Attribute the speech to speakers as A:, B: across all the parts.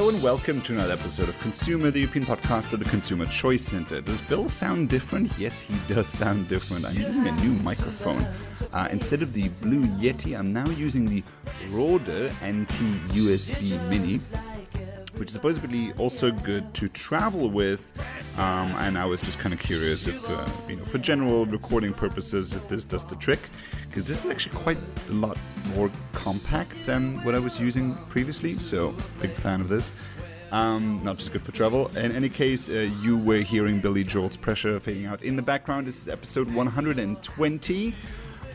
A: Hello and welcome to another episode of ConsEUmer, the European podcast of the Consumer Choice Center. Does Bill sound different? Yes, he does sound different. I'm using a new microphone. Uh, instead of the Blue Yeti, I'm now using the Rode NT USB Mini, which is supposedly also good to travel with. Um, and I was just kind of curious if, uh, you know, for general recording purposes, if this does the trick, because this is actually quite a lot more compact than what I was using previously. So, big fan of this. Um, not just good for travel. In any case, uh, you were hearing Billy Joel's pressure fading out in the background. This is episode 120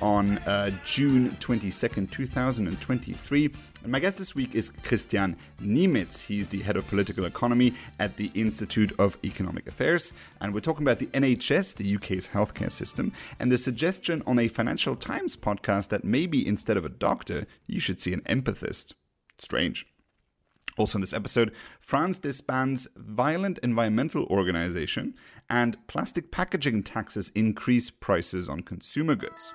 A: on uh, June 22nd, 2023. And my guest this week is Kristian Niemietz. He's the head of political economy at the Institute of Economic Affairs. And we're talking about the NHS, the UK's healthcare system, and the suggestion on a Financial Times podcast that maybe instead of a doctor, you should see an empathist. Strange. Also, in this episode, France disbands violent environmental organization and plastic packaging taxes increase prices on consumer goods.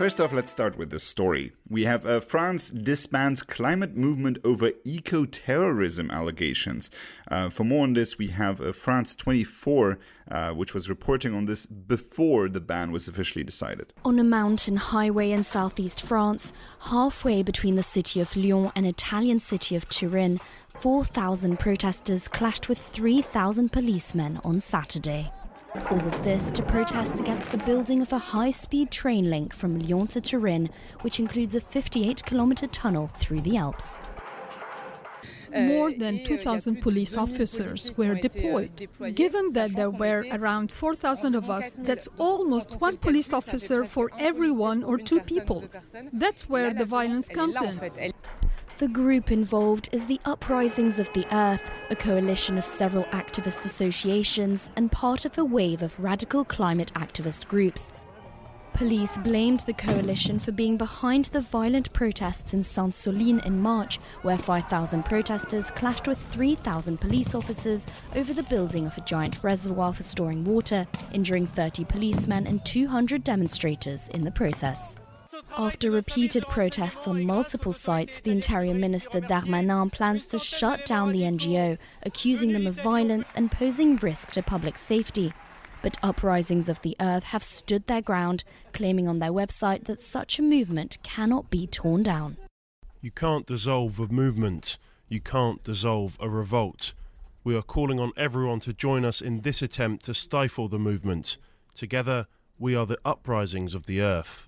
A: First off, let's start with the story. We have uh, France disbands climate movement over eco terrorism allegations. Uh, for more on this, we have uh, France 24, uh, which was reporting on this before the ban was officially decided.
B: On a mountain highway in southeast France, halfway between the city of Lyon and Italian city of Turin, 4,000 protesters clashed with 3,000 policemen on Saturday. All of this to protest against the building of a high speed train link from Lyon to Turin, which includes a 58 kilometre tunnel through the Alps.
C: More than 2,000 police officers were deployed. Given that there were around 4,000 of us, that's almost one police officer for every one or two people. That's where the violence comes in.
B: The group involved is the Uprisings of the Earth, a coalition of several activist associations and part of a wave of radical climate activist groups. Police blamed the coalition for being behind the violent protests in Sainte-Soline in March, where 5,000 protesters clashed with 3,000 police officers over the building of a giant reservoir for storing water, injuring 30 policemen and 200 demonstrators in the process. After repeated protests on multiple sites, the Interior Minister Darmanin plans to shut down the NGO, accusing them of violence and posing risk to public safety. But Uprisings of the Earth have stood their ground, claiming on their website that such a movement cannot be torn down.
D: You can't dissolve a movement. You can't dissolve a revolt. We are calling on everyone to join us in this attempt to stifle the movement. Together, we are the uprisings of the earth.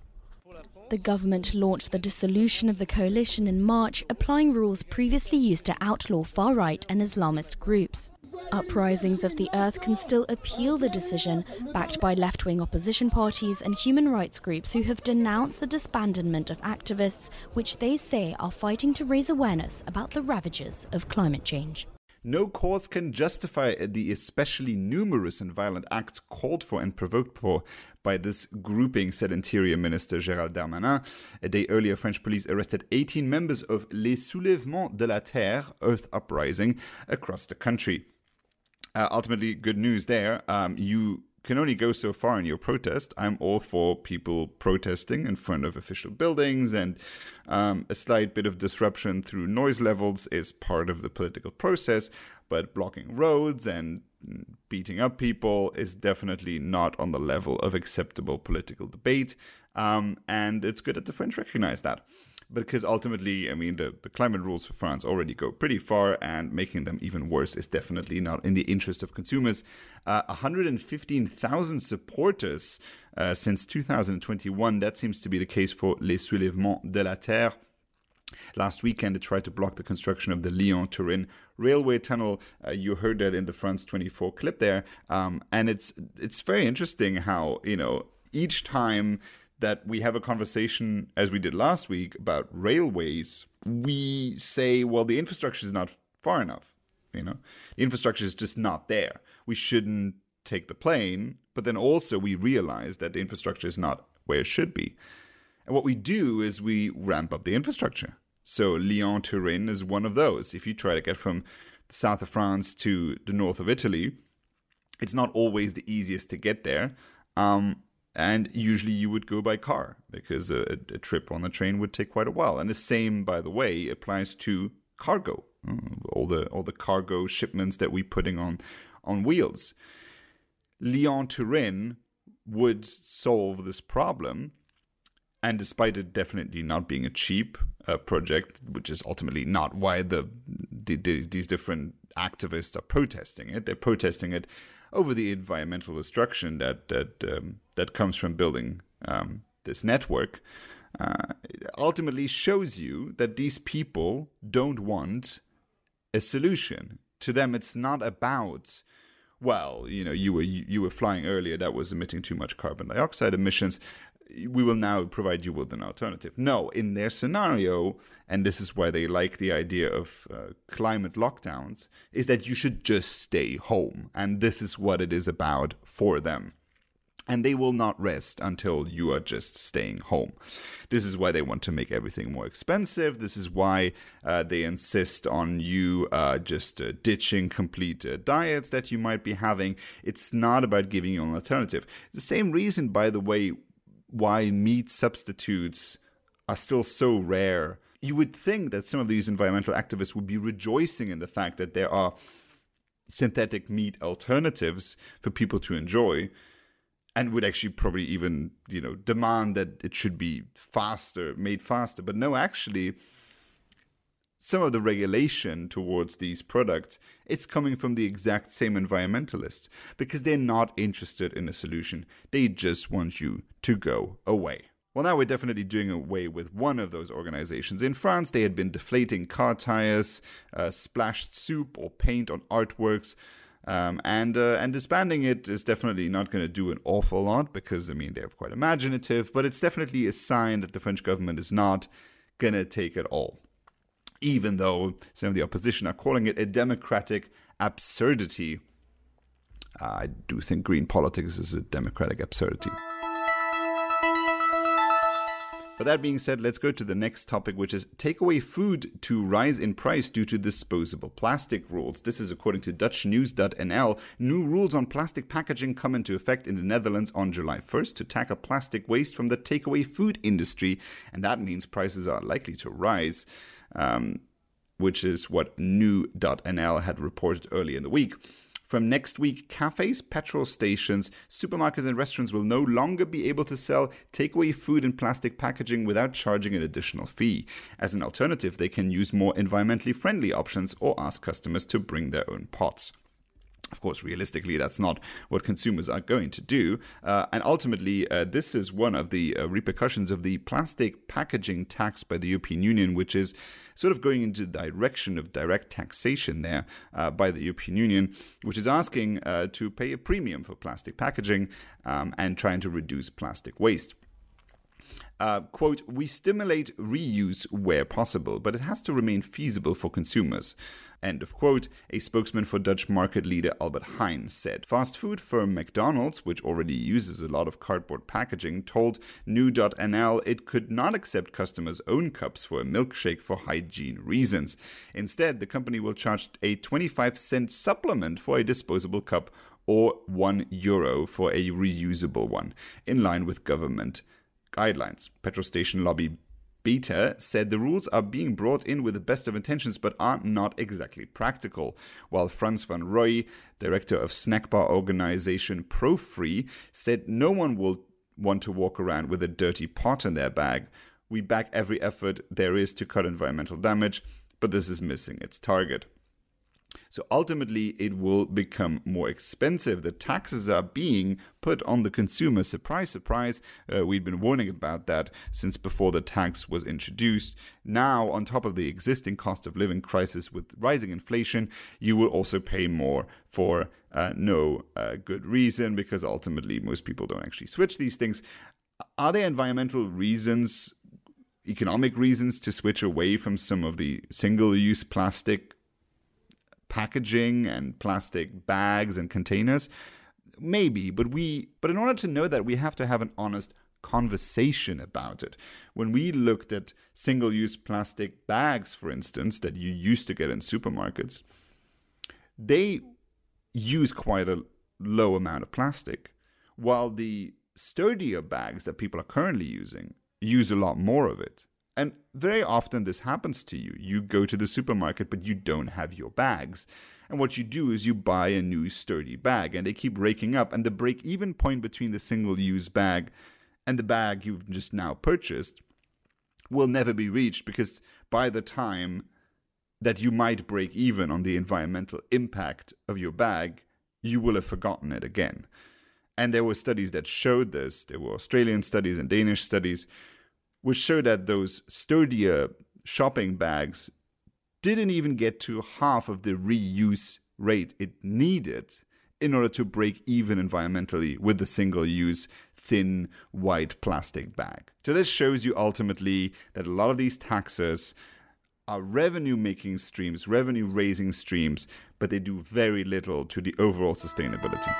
B: The government launched the dissolution of the coalition in March, applying rules previously used to outlaw far right and Islamist groups. Uprisings of the Earth can still appeal the decision, backed by left wing opposition parties and human rights groups who have denounced the disbandment of activists, which they say are fighting to raise awareness about the ravages of climate change.
A: No cause can justify the especially numerous and violent acts called for and provoked for by this grouping, said Interior Minister Gérald Darmanin. A day earlier, French police arrested 18 members of Les Soulèvements de la Terre, Earth Uprising, across the country. Uh, ultimately, good news there. Um, you can only go so far in your protest. I'm all for people protesting in front of official buildings, and um, a slight bit of disruption through noise levels is part of the political process. But blocking roads and beating up people is definitely not on the level of acceptable political debate. Um, and it's good that the French recognize that because ultimately, I mean, the, the climate rules for France already go pretty far, and making them even worse is definitely not in the interest of consumers. Uh, 115,000 supporters uh, since 2021. That seems to be the case for Les Soulèvements de la Terre. Last weekend, they tried to block the construction of the Lyon Turin railway tunnel. Uh, you heard that in the France 24 clip there, um, and it's it's very interesting how you know each time that we have a conversation, as we did last week, about railways, we say, well, the infrastructure is not far enough. You know, the infrastructure is just not there. We shouldn't take the plane, but then also we realize that the infrastructure is not where it should be. And what we do is we ramp up the infrastructure. So Lyon Turin is one of those. If you try to get from the south of France to the north of Italy, it's not always the easiest to get there. Um, and usually you would go by car because a, a, trip on the train would take quite a while. And the same, by the way, applies to cargo, uh, all the all the cargo shipments that we're putting on on wheels. Lyon Turin would solve this problem, and despite it definitely not being a cheap uh, project, which is ultimately not why the, the, the these different activists are protesting it. They're protesting it over the environmental destruction that that um, that comes from building um, this network. Uh, ultimately shows you that these people don't want a solution. To them, it's not about well, you know, you were you were flying earlier that was emitting too much carbon dioxide emissions we will now provide you with an alternative. No, in their scenario, and this is why they like the idea of uh, climate lockdowns, is that you should just stay home. And this is what it is about for them. And they will not rest until you are just staying home. This is why they want to make everything more expensive. This is why uh, they insist on you uh, just uh, ditching complete uh, diets that you might be having. It's not about giving you an alternative. The same reason, by the way, why meat substitutes are still so rare. You would think that some of these environmental activists would be rejoicing in the fact that there are synthetic meat alternatives for people to enjoy and would actually probably even, you know, demand that it should be faster, made faster. But no, actually, some of the regulation towards these products it's coming from the exact same environmentalists because they're not interested in a solution. They just want you to go away. Well now we're definitely doing away with one of those organizations. In france they had been deflating car tires uh, splashed soup or paint on artworks um, and uh, and disbanding it is definitely not going to do an awful lot because I mean they're quite imaginative, but it's definitely a sign that the French government is not going to take it all even though some of the opposition are calling it a democratic absurdity. I do think green politics is a democratic absurdity. But that being said, let's go to the next topic, which is takeaway food to rise in price due to disposable plastic rules. This is according to DutchNews.nl. New rules on plastic packaging come into effect in the Netherlands on July 1st to tackle plastic waste from the takeaway food industry, and that means prices are likely to rise um, which is what NU.nl had reported earlier in the week. From next week, cafes, petrol stations, supermarkets, and restaurants will no longer be able to sell takeaway food in plastic packaging without charging an additional fee. As an alternative, they can use more environmentally friendly options or ask customers to bring their own pots. Of course, realistically, that's not what consumers are going to do. Uh, and ultimately, uh, this is one of the uh, repercussions of the plastic packaging tax by the European Union, which is sort of going into the direction of direct taxation there uh, by the European Union, which is asking uh, to pay a premium for plastic packaging um, and trying to reduce plastic waste. Uh, quote, we stimulate reuse where possible, but it has to remain feasible for consumers. End of quote. A spokesman for Dutch market leader Albert Heijn said. Fast food firm McDonald's, which already uses a lot of cardboard packaging, told NU.nl it could not accept customers' own cups for a milkshake for hygiene reasons. Instead, the company will charge a 25 cent supplement for a disposable cup or 1 euro for a reusable one, in line with government guidelines. Petrol station lobby Beta said the rules are being brought in with the best of intentions but are not exactly practical. While Franz van Roy, director of snack bar organization ProFri, said no one will want to walk around with a dirty pot in their bag. We back every effort there is to cut environmental damage, but this is missing its target. So ultimately, it will become more expensive. The taxes are being put on the consumer. Surprise, surprise. Uh, we've been warning about that since before the tax was introduced. Now, on top of the existing cost of living crisis with rising inflation, you will also pay more for uh, no uh, good reason because ultimately most people don't actually switch these things. Are there environmental reasons? Economic reasons to switch away from some of the single use plastic packaging and plastic bags and containers? Maybe, but we but in order to know that we have to have an honest conversation about it. When we looked at single-use plastic bags, for instance, that you used to get in supermarkets, they use quite a low amount of plastic, while the sturdier bags that people are currently using use a lot more of it. And very often this happens to you. You go to the supermarket, but you don't have your bags. And what you do is you buy a new sturdy bag, and they keep raking up. And the break even point between the single use bag and the bag you've just now purchased will never be reached because by the time that you might break even on the environmental impact of your bag, you will have forgotten it again. And there were studies that showed this. There were Australian studies and Danish studies which showed that those sturdier shopping bags didn't even get to half of the reuse rate it needed in order to break even environmentally with the single use thin white plastic bag. So, this shows you ultimately that a lot of these taxes are revenue making streams, revenue raising streams, but they do very little to the overall sustainability.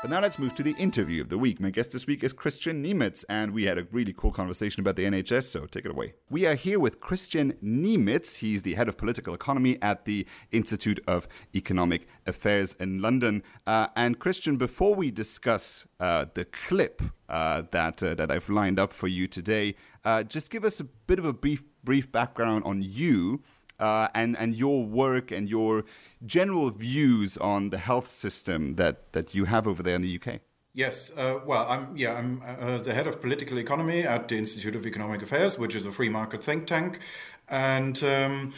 A: But now let's move to the interview of the week. My guest this week is Kristian Niemietz, and we had a really cool conversation about the NHS, so take it away. We are here with Kristian Niemietz. He's the head of political economy at the Institute of Economic Affairs in London. Uh, and Kristian, before we discuss uh, the clip uh, that uh, that I've lined up for you today, uh, just give us a bit of a brief brief background on you uh, and and your work and your general views on the health system that that you have over there in the UK.
E: Yes, uh, well, I'm yeah, I'm uh, the head of political economy at the Institute of Economic Affairs, which is a free market think tank, and. Um,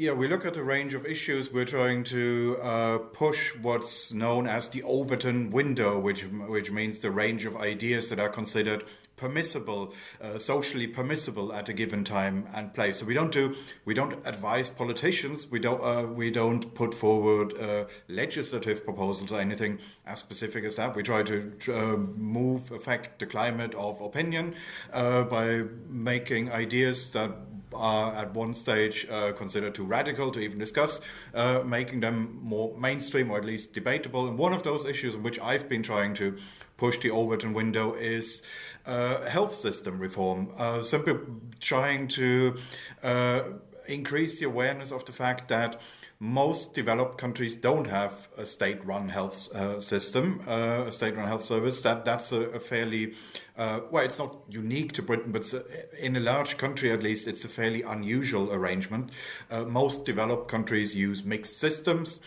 E: yeah, we look at a range of issues. We're trying to uh, push what's known as the Overton window, which which means the range of ideas that are considered permissible, uh, socially permissible at a given time and place. So we don't do we don't advise politicians. We don't uh, we don't put forward uh, legislative proposals or anything as specific as that. We try to uh, move affect the climate of opinion uh, by making ideas that are at one stage uh, considered too radical to even discuss, uh, making them more mainstream or at least debatable. And one of those issues in which I've been trying to push the Overton window is uh, health system reform, uh, simply trying to uh, increase the awareness of the fact that most developed countries don't have a state-run health uh, system, uh, a state-run health service. That that's a, a fairly uh, well, it's not unique to Britain, but in a large country at least, it's a fairly unusual arrangement. Uh, most developed countries use mixed systems.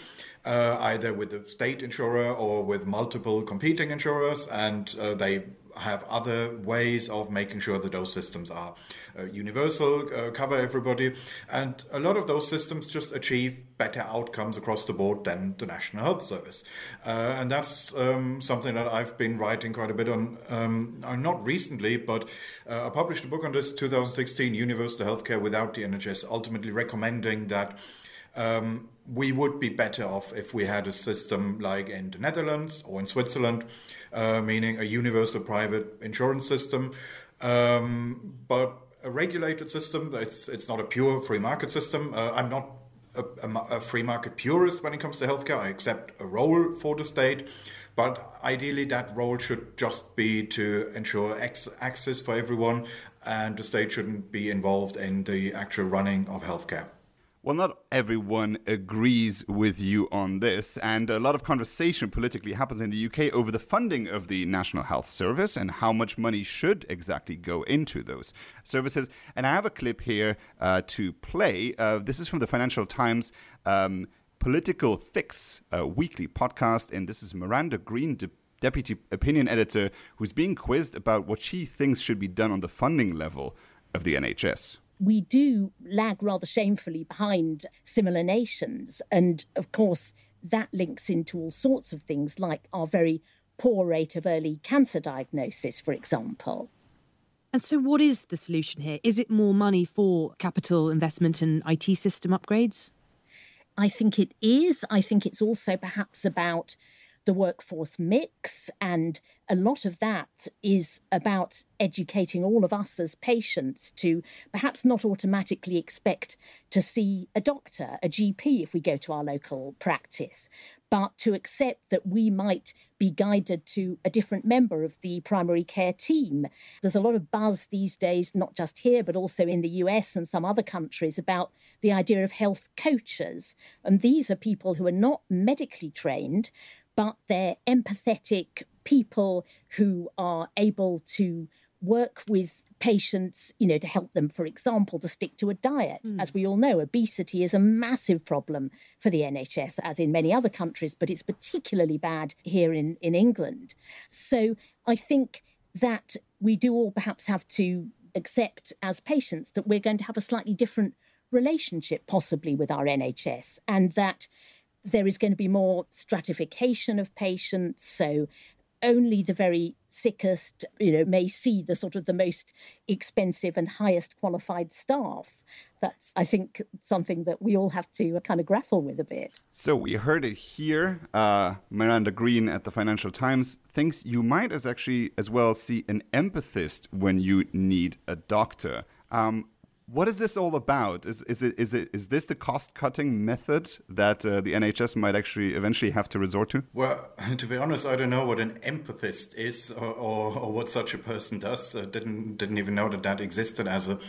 E: Uh, either with a state insurer or with multiple competing insurers, and uh, they have other ways of making sure that those systems are uh, universal, uh, cover everybody. And a lot of those systems just achieve better outcomes across the board than the National Health Service. Uh, and that's um, something that I've been writing quite a bit on, um, uh, not recently, but uh, I published a book on this 2016 Universal Healthcare Without the NHS, ultimately recommending that. Um, we would be better off if we had a system like in the Netherlands or in Switzerland, uh, meaning a universal private insurance system. Um, but a regulated system, it's, it's not a pure free market system. Uh, I'm not a, a, free market purist when it comes to healthcare. I accept a role for the state, but ideally that role should just be to ensure ex- access for everyone, and the state shouldn't be involved in the actual running of healthcare.
A: Well, not everyone agrees with you on this, and a lot of conversation politically happens in the UK over the funding of the National Health Service and how much money should exactly go into those services. And I have a clip here uh, to play. Uh, this is from the Financial Times. Um, Political Fix, a weekly podcast, and this is Miranda Green, de- deputy opinion editor, who's being quizzed about what she thinks should be done on the funding level of the NHS
F: we do lag rather shamefully behind similar nations. And of course, that links into all sorts of things like our very poor rate of early cancer diagnosis, for example.
G: And so, what is the solution here? Is it more money for capital investment and IT system upgrades?
F: I think it is. I think it's also perhaps about the workforce mix. And a lot of that is about educating all of us as patients to perhaps not automatically expect to see a doctor, a GP, if we go to our local practice, but to accept that we might be guided to a different member of the primary care team. There's a lot of buzz these days, not just here, but also in the US and some other countries, about the idea of health coaches. And these are people who are not medically trained, but they're empathetic people who are able to work with patients, you know, to help them, for example, to stick to a diet. Mm. As we all know, obesity is a massive problem for the NHS, as in many other countries, but it's particularly bad here in, in England. So I think that we do all perhaps have to accept as patients that we're going to have a slightly different relationship, possibly, with our NHS, and that there is going to be more stratification of patients. So only the very sickest, you know, may see the sort of the most expensive and highest qualified staff. That's, I think, something that we all have to kind of grapple with a bit.
A: So we heard it here. Uh, Miranda Green at the Financial Times thinks you might as actually as well see an empathist when you need a doctor. Um, what is this all about? Is, is it is it is this the cost cutting method that uh, the NHS might actually eventually have to resort to?
E: Well, to be honest, I don't know what an empathist is or, or, or what such a person does. Uh, didn't didn't even know that that existed as a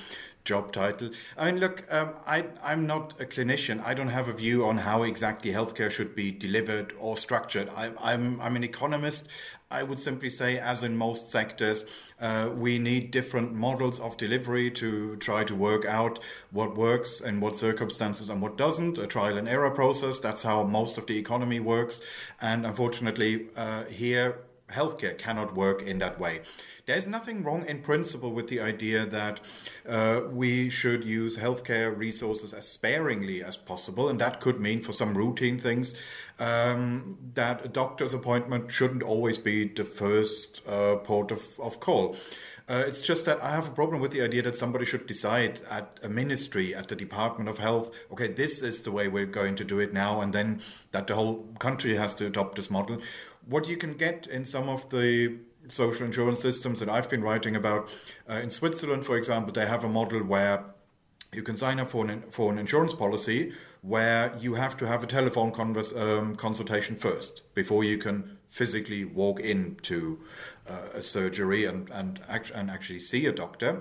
E: job title. I mean, look, um, I, I'm not a clinician. I don't have a view on how exactly healthcare should be delivered or structured. I, I'm, I'm an economist. I would simply say, as in most sectors, uh, we need different models of delivery to try to work out what works in what circumstances and what doesn't. A trial and error process. That's how most of the economy works. And unfortunately, uh, here, healthcare cannot work in that way. There's nothing wrong in principle with the idea that uh, we should use healthcare resources as sparingly as possible, and that could mean for some routine things um, that a doctor's appointment shouldn't always be the first uh, port of, of call. Uh, it's just that I have a problem with the idea that somebody should decide at a ministry, at the Department of Health, okay, this is the way we're going to do it now, and then that the whole country has to adopt this model. What you can get in some of the social insurance systems that I've been writing about. Uh, in Switzerland, for example, they have a model where you can sign up for an, for an insurance policy where you have to have a telephone converse, um, consultation first before you can physically walk into uh, a surgery and, and, act- and actually see a doctor.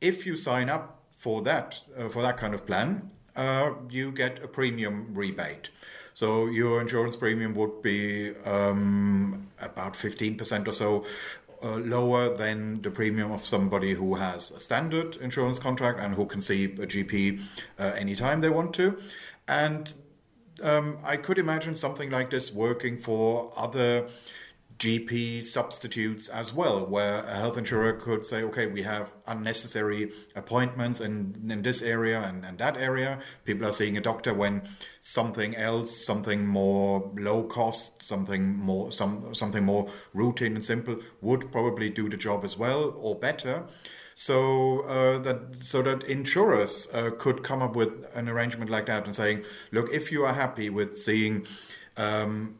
E: If you sign up for that, uh, for that kind of plan, uh, you get a premium rebate. So your insurance premium would be um, about 15% or so uh, lower than the premium of somebody who has a standard insurance contract and who can see a GP uh, anytime they want to. And um, I could imagine something like this working for other GP substitutes as well, where a health insurer could say, okay, we have unnecessary appointments in, in this area and, and that area. People are seeing a doctor when something else, something more low cost, something more some something more routine and simple would probably do the job as well or better. So uh, that so that insurers uh, could come up with an arrangement like that and saying, look, if you are happy with seeing um,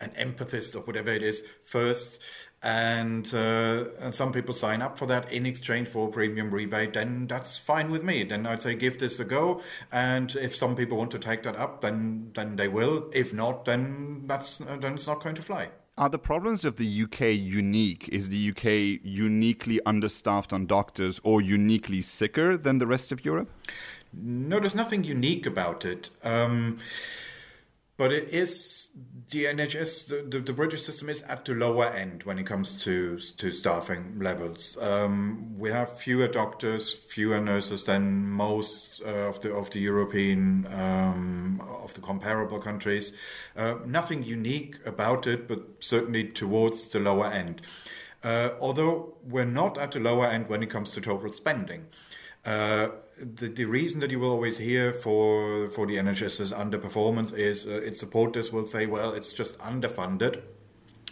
E: an empathist or whatever it is first and, uh, and some people sign up for that in exchange for a premium rebate then that's fine with me then i'd say give this a go and if some people want to take that up then then they will if not then that's then it's not going to fly
A: are the problems of the UK unique? Is the UK uniquely understaffed on doctors or uniquely sicker than the rest of Europe?
E: No, there's nothing unique about it. Um, but it is the NHS, the, the, the, British system is at the lower end when it comes to to staffing levels. Um, we have fewer doctors, fewer nurses than most uh, of the of the European um, of the comparable countries. Uh, nothing unique about it, but certainly towards the lower end. Uh, although we're not at the lower end when it comes to total spending. Uh, the, the reason that you will always hear for for the NHS's underperformance is uh, its supporters will say, well, it's just underfunded,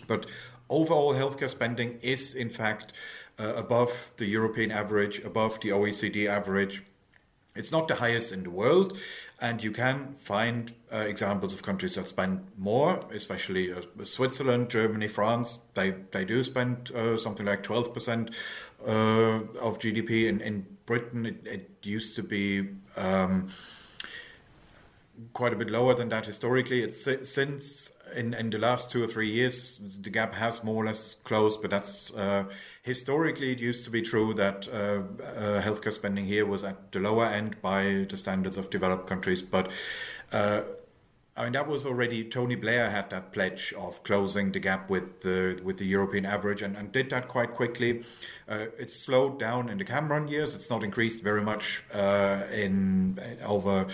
E: but overall healthcare spending is in fact uh, above the European average, above the OECD average. It's not the highest in the world, and you can find uh, examples of countries that spend more, especially uh, Switzerland, Germany, France. They they do spend uh, something like twelve percent uh, of GDP. In in Britain, it, it used to be. Um, quite a bit lower than that historically. It's since in, in the last two or three years, the gap has more or less closed, but that's uh, historically it used to be true that uh, uh, healthcare spending here was at the lower end by the standards of developed countries. But uh, I mean, that was already Tony Blair had that pledge of closing the gap with the with the European average, and, and did that quite quickly. Uh, it's slowed down in the Cameron years. It's not increased very much uh, in over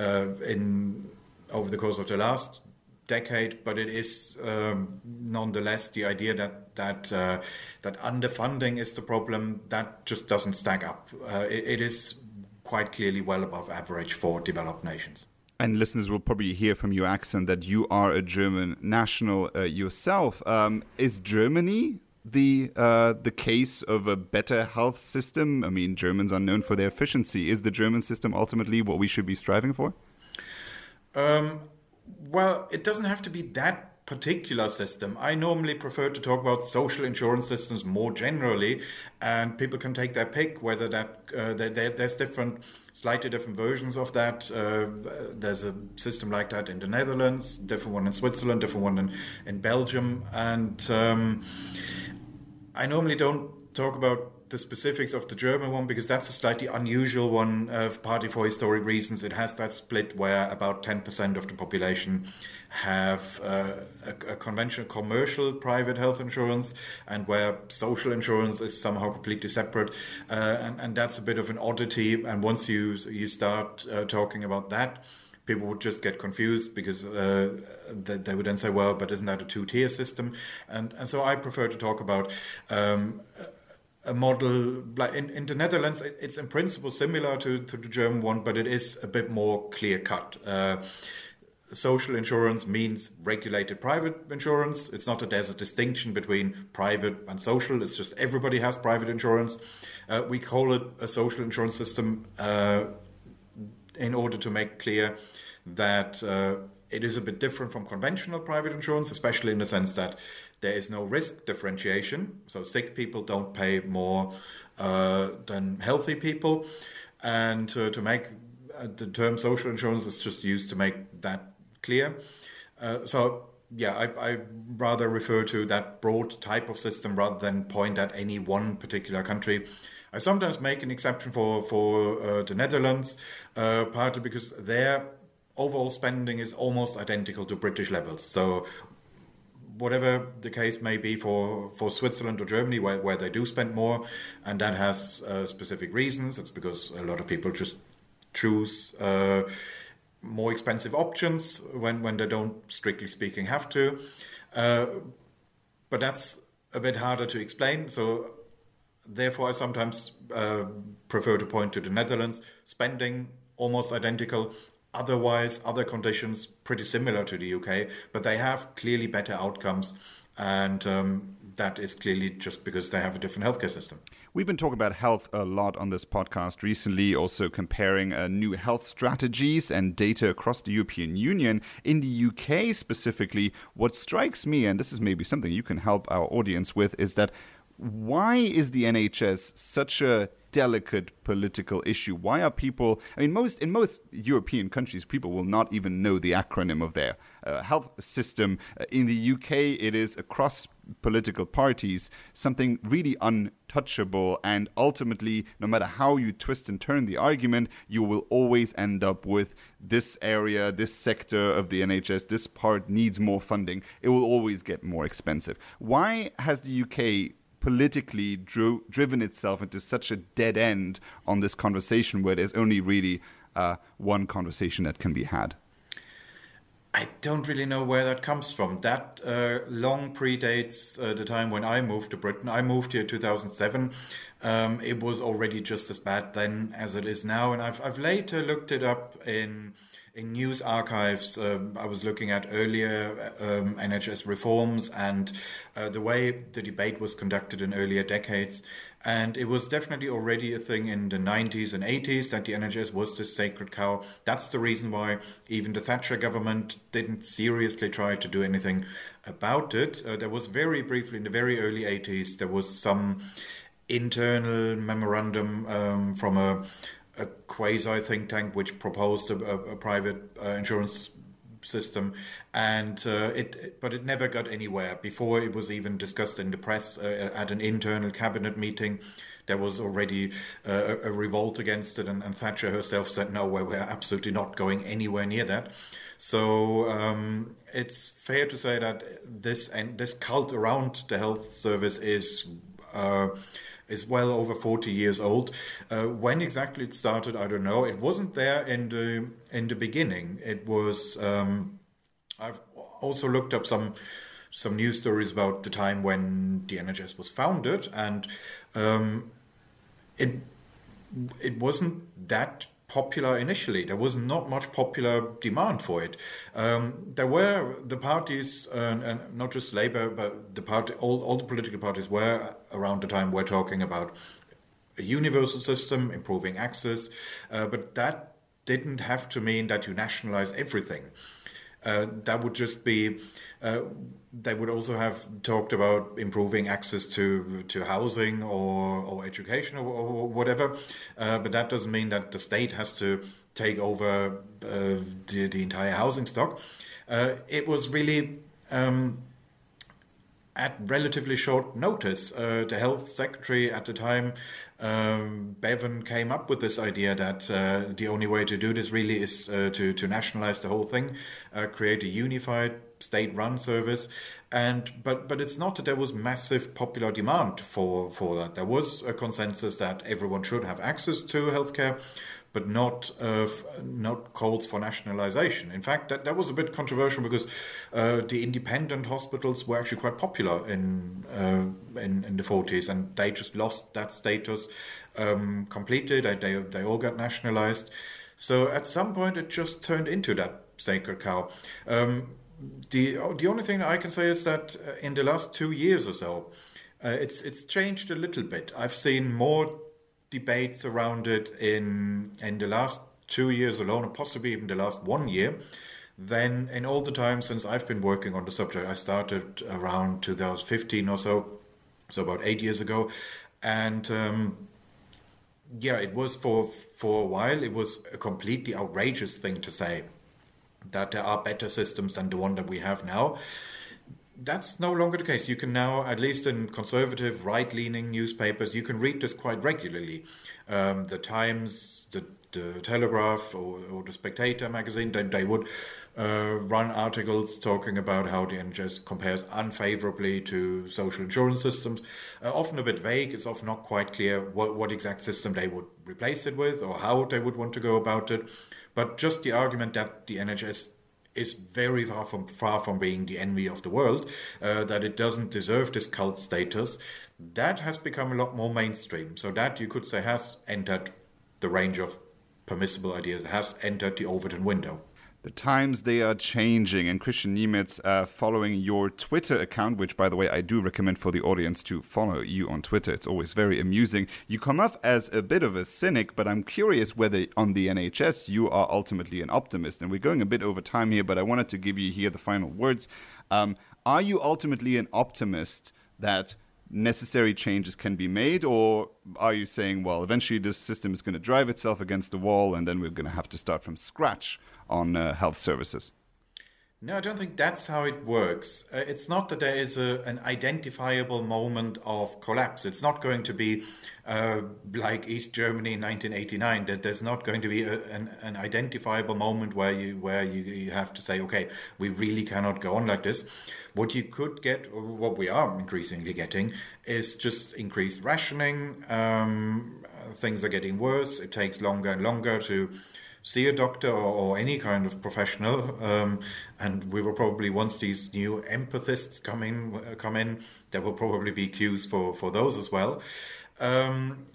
E: uh, in over the course of the last decade, but it is um, nonetheless the idea that that uh, that underfunding is the problem that just doesn't stack up. Uh, it, it is quite clearly well above average for developed nations
A: and listeners will probably hear from your accent that you are a German national uh, yourself. Um, is Germany the uh, the case of a better health system? I mean, Germans are known for their efficiency. Is the German system ultimately what we should be striving for?
E: Um, well, it doesn't have to be that particular system. I normally prefer to talk about social insurance systems more generally, and people can take their pick whether that uh, they, there's different, slightly different versions of that. Uh, there's a system like that in the Netherlands, different one in Switzerland, different one in, in Belgium, and um, I normally don't talk about the specifics of the German one because that's a slightly unusual one, partly for historic reasons. It has that split where about 10% of the population have uh, a, a, conventional commercial private health insurance and where social insurance is somehow completely separate. Uh, and, and, that's a bit of an oddity. And once you, you start uh, talking about that, people would just get confused because uh, they, would then say, well, but isn't that a two tier system? And, and so I prefer to talk about. Um, a model like in, in the Netherlands, it's in principle similar to, to the German one, but it is a bit more clear cut. Uh, social insurance means regulated private insurance. It's not that there's a distinction between private and social. It's just everybody has private insurance. Uh, we call it a social insurance system uh, in order to make clear that uh, it is a bit different from conventional private insurance, especially in the sense that there is no risk differentiation. So sick people don't pay more uh, than healthy people. And to make uh, the term social insurance is just used to make that clear. Uh, so yeah, I, I, rather refer to that broad type of system rather than point at any one particular country. I sometimes make an exception for for uh, the Netherlands, uh, partly because their overall spending is almost identical to British levels. So whatever the case may be for, for Switzerland or Germany, where, where they do spend more, and that has uh, specific reasons. It's because a lot of people just choose uh, more expensive options when, when they don't, strictly speaking, have to. Uh, but that's a bit harder to explain. So, therefore, I sometimes uh, prefer to point to the Netherlands, spending almost identical. Otherwise, other conditions pretty similar to the UK, but they have clearly better outcomes. And um, that is clearly just because they have a different healthcare system.
A: We've been talking about health a lot on this podcast recently, also comparing uh, new health strategies and data across the European Union. In the UK specifically, what strikes me, and this is maybe something you can help our audience with, is that why is the NHS such a delicate political issue? Why are people? I mean, most in most European countries, people will not even know the acronym of their uh, health system. Uh, in the UK, it is across political parties something really untouchable, and ultimately, no matter how you twist and turn the argument, you will always end up with this area, this sector of the NHS, this part needs more funding. It will always get more expensive. Why has the UK politically dro- driven itself into such a dead end on this conversation where there's only really uh, one conversation that can be had?
E: I don't really know where that comes from. That uh, long predates uh, the time when I moved to Britain. I moved here in 2007. Um, it was already just as bad then as it is now. And I've, I've later looked it up in in news archives, um, I was looking at earlier um, NHS reforms and uh, the way the debate was conducted in earlier decades. And it was definitely already a thing in the 90s and 80s that the NHS was the sacred cow. That's the reason why even the Thatcher government didn't seriously try to do anything about it. Uh, there was very briefly in the very early 80s, there was some internal memorandum um, from a a quasi think tank which proposed a, a, private uh, insurance system, and uh, it but it never got anywhere. Before it was even discussed in the press uh, at an internal cabinet meeting, there was already uh, a revolt against it, and, and, Thatcher herself said, "No, we're absolutely not going anywhere near that." So um, it's fair to say that this and this cult around the health service is. Uh, is well over 40 years old. Uh, when exactly it started, I don't know. It wasn't there in the in the beginning. It was. Um, I've also looked up some some news stories about the time when the NHS was founded, and um, it it wasn't that popular initially. There was not much popular demand for it. Um, there were the parties, uh, and not just Labour, but the party, all, all the political parties were around the time were talking about a universal system, improving access, uh, but that didn't have to mean that you nationalize everything. Uh, that would just be. Uh, they would also have talked about improving access to to housing or or education or, or whatever, uh, but that doesn't mean that the state has to take over uh, the, the entire housing stock. Uh, it was really. Um, at relatively short notice, uh, the health secretary at the time, um, Bevan, came up with this idea that uh, the only way to do this really is uh, to, to nationalize the whole thing, uh, create a unified state-run service, and but but it's not that there was massive popular demand for for that. There was a consensus that everyone should have access to healthcare, but not uh, not calls for nationalization. In fact, that, that was a bit controversial because uh, the independent hospitals were actually quite popular in, uh, in, in the 40s, and they just lost that status um, completely. They, they they all got nationalized. So at some point, it just turned into that sacred cow. Um, the the only thing I can say is that uh, in the last two years or so, uh, it's it's changed a little bit. I've seen more debates around it in in the last two years alone, or possibly even the last one year, then in all the time since I've been working on the subject. I started around 2015 or so, so about eight years ago, and. Um, yeah, it was for for a while. It was a completely outrageous thing to say that there are better systems than the one that we have now. That's no longer the case. You can now, at least in conservative, right leaning newspapers, you can read this quite regularly. Um, the Times, the, the Telegraph, or, or, the Spectator magazine, they, they would uh, run articles talking about how the NHS compares unfavorably to social insurance systems. Uh, often a bit vague, it's often not quite clear what, what exact system they would replace it with or how they would want to go about it. But just the argument that the NHS is very far from far from being the envy of the world, uh, that it doesn't deserve this cult status, that has become a lot more mainstream. So that you could say has entered the range of permissible ideas, has entered the Overton window
A: the times they are changing. And Kristian Niemietz, uh, following your Twitter account, which, by the way, I do recommend for the audience to follow you on Twitter. It's always very amusing. You come off as a bit of a cynic, but I'm curious whether on the NHS you are ultimately an optimist. And we're going a bit over time here, but I wanted to give you here the final words. Um, are you ultimately an optimist that necessary changes can be made, or are you saying, well, eventually this system is going to drive itself against the wall and then we're going to have to start from scratch? On uh, health services?
E: No, I don't think that's how it works. Uh, it's not that there is a, an identifiable moment of collapse. It's not going to be uh, like East Germany in 1989. That there's not going to be a, an, an, identifiable moment where you where you, you have to say, okay, we really cannot go on like this. What you could get, what we are increasingly getting, is just increased rationing. Um, things are getting worse. It takes longer and longer to see a doctor or, or any kind of professional. Um, and we will probably once these new empathists come in, uh, come in, there will probably be queues for for those as well. Um,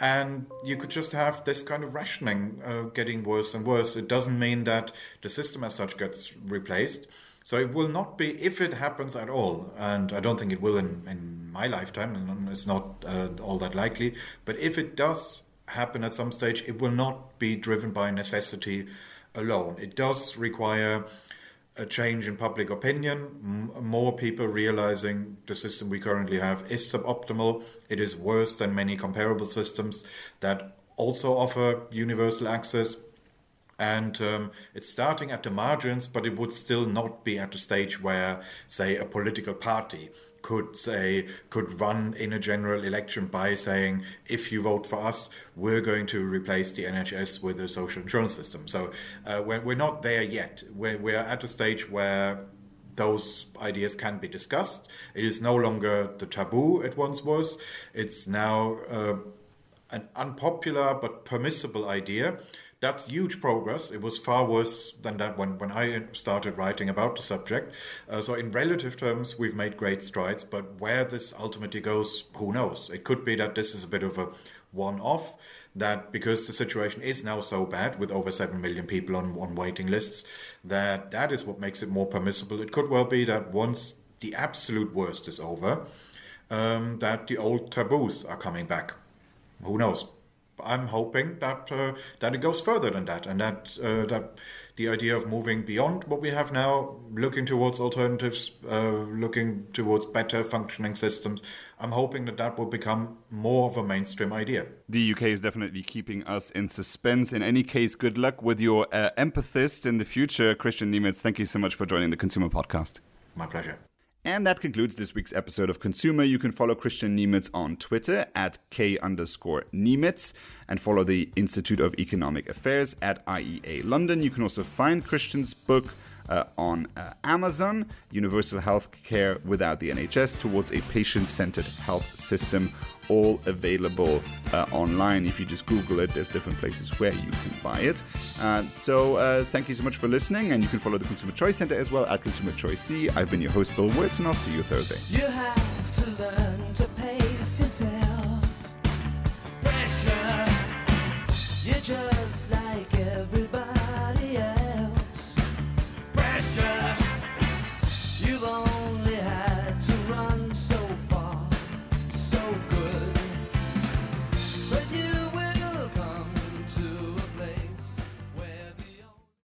E: and you could just have this kind of rationing uh, getting worse and worse. It doesn't mean that the system as such gets replaced. So it will not be, if it happens at all, and I don't think it will in, in my lifetime, and it's not uh, all that likely, but if it does happen at some stage, it will not be driven by necessity alone. It does require a change in public opinion, more people realizing the system we currently have is suboptimal. It is worse than many comparable systems that also offer universal access. And um, it's starting at the margins, but it would still not be at the stage where, say, a political party could say could run in a general election by saying, if you vote for us, we're going to replace the NHS with a social insurance system. So uh, we're, we're not there yet. We're, we're at a stage where those ideas can be discussed. It is no longer the taboo it once was. It's now uh, an unpopular but permissible idea that's huge progress. It was far worse than that when, when I started writing about the subject. Uh, so, in relative terms, we've made great strides, but where this ultimately goes, who knows? It could be that this is a bit of a one off, that because the situation is now so bad with over 7 million people on, on waiting lists, that that is what makes it more permissible. It could well be that once the absolute worst is over, um, that the old taboos are coming back. Who knows? I'm hoping that uh, that it goes further than that, and that uh, that the idea of moving beyond what we have now, looking towards alternatives, uh, looking towards better functioning systems. I'm hoping that that will become more of a mainstream idea.
A: The UK is definitely keeping us in suspense. In any case, good luck with your uh, empathist in the future, Kristian Niemietz. Thank you so much for joining the ConsEUmer Podcast.
E: My pleasure.
A: And that concludes this week's episode of ConsEUmer. You can follow Kristian Niemietz on Twitter at K underscore Niemietz and follow the Institute of Economic Affairs at IEA London. You can also find Kristian's book uh, on uh, Amazon, Universal Health Care Without the NHS Towards a Patient Centered Health System, all available uh, online. If you just Google it, there's different places where you can buy it. Uh, so uh, thank you so much for listening, and you can follow the Consumer Choice Center as well at Consumer Choice C. I've been your host, Bill Wirtz, and I'll see you Thursday. You have to learn to pace yourself. Pressure. You just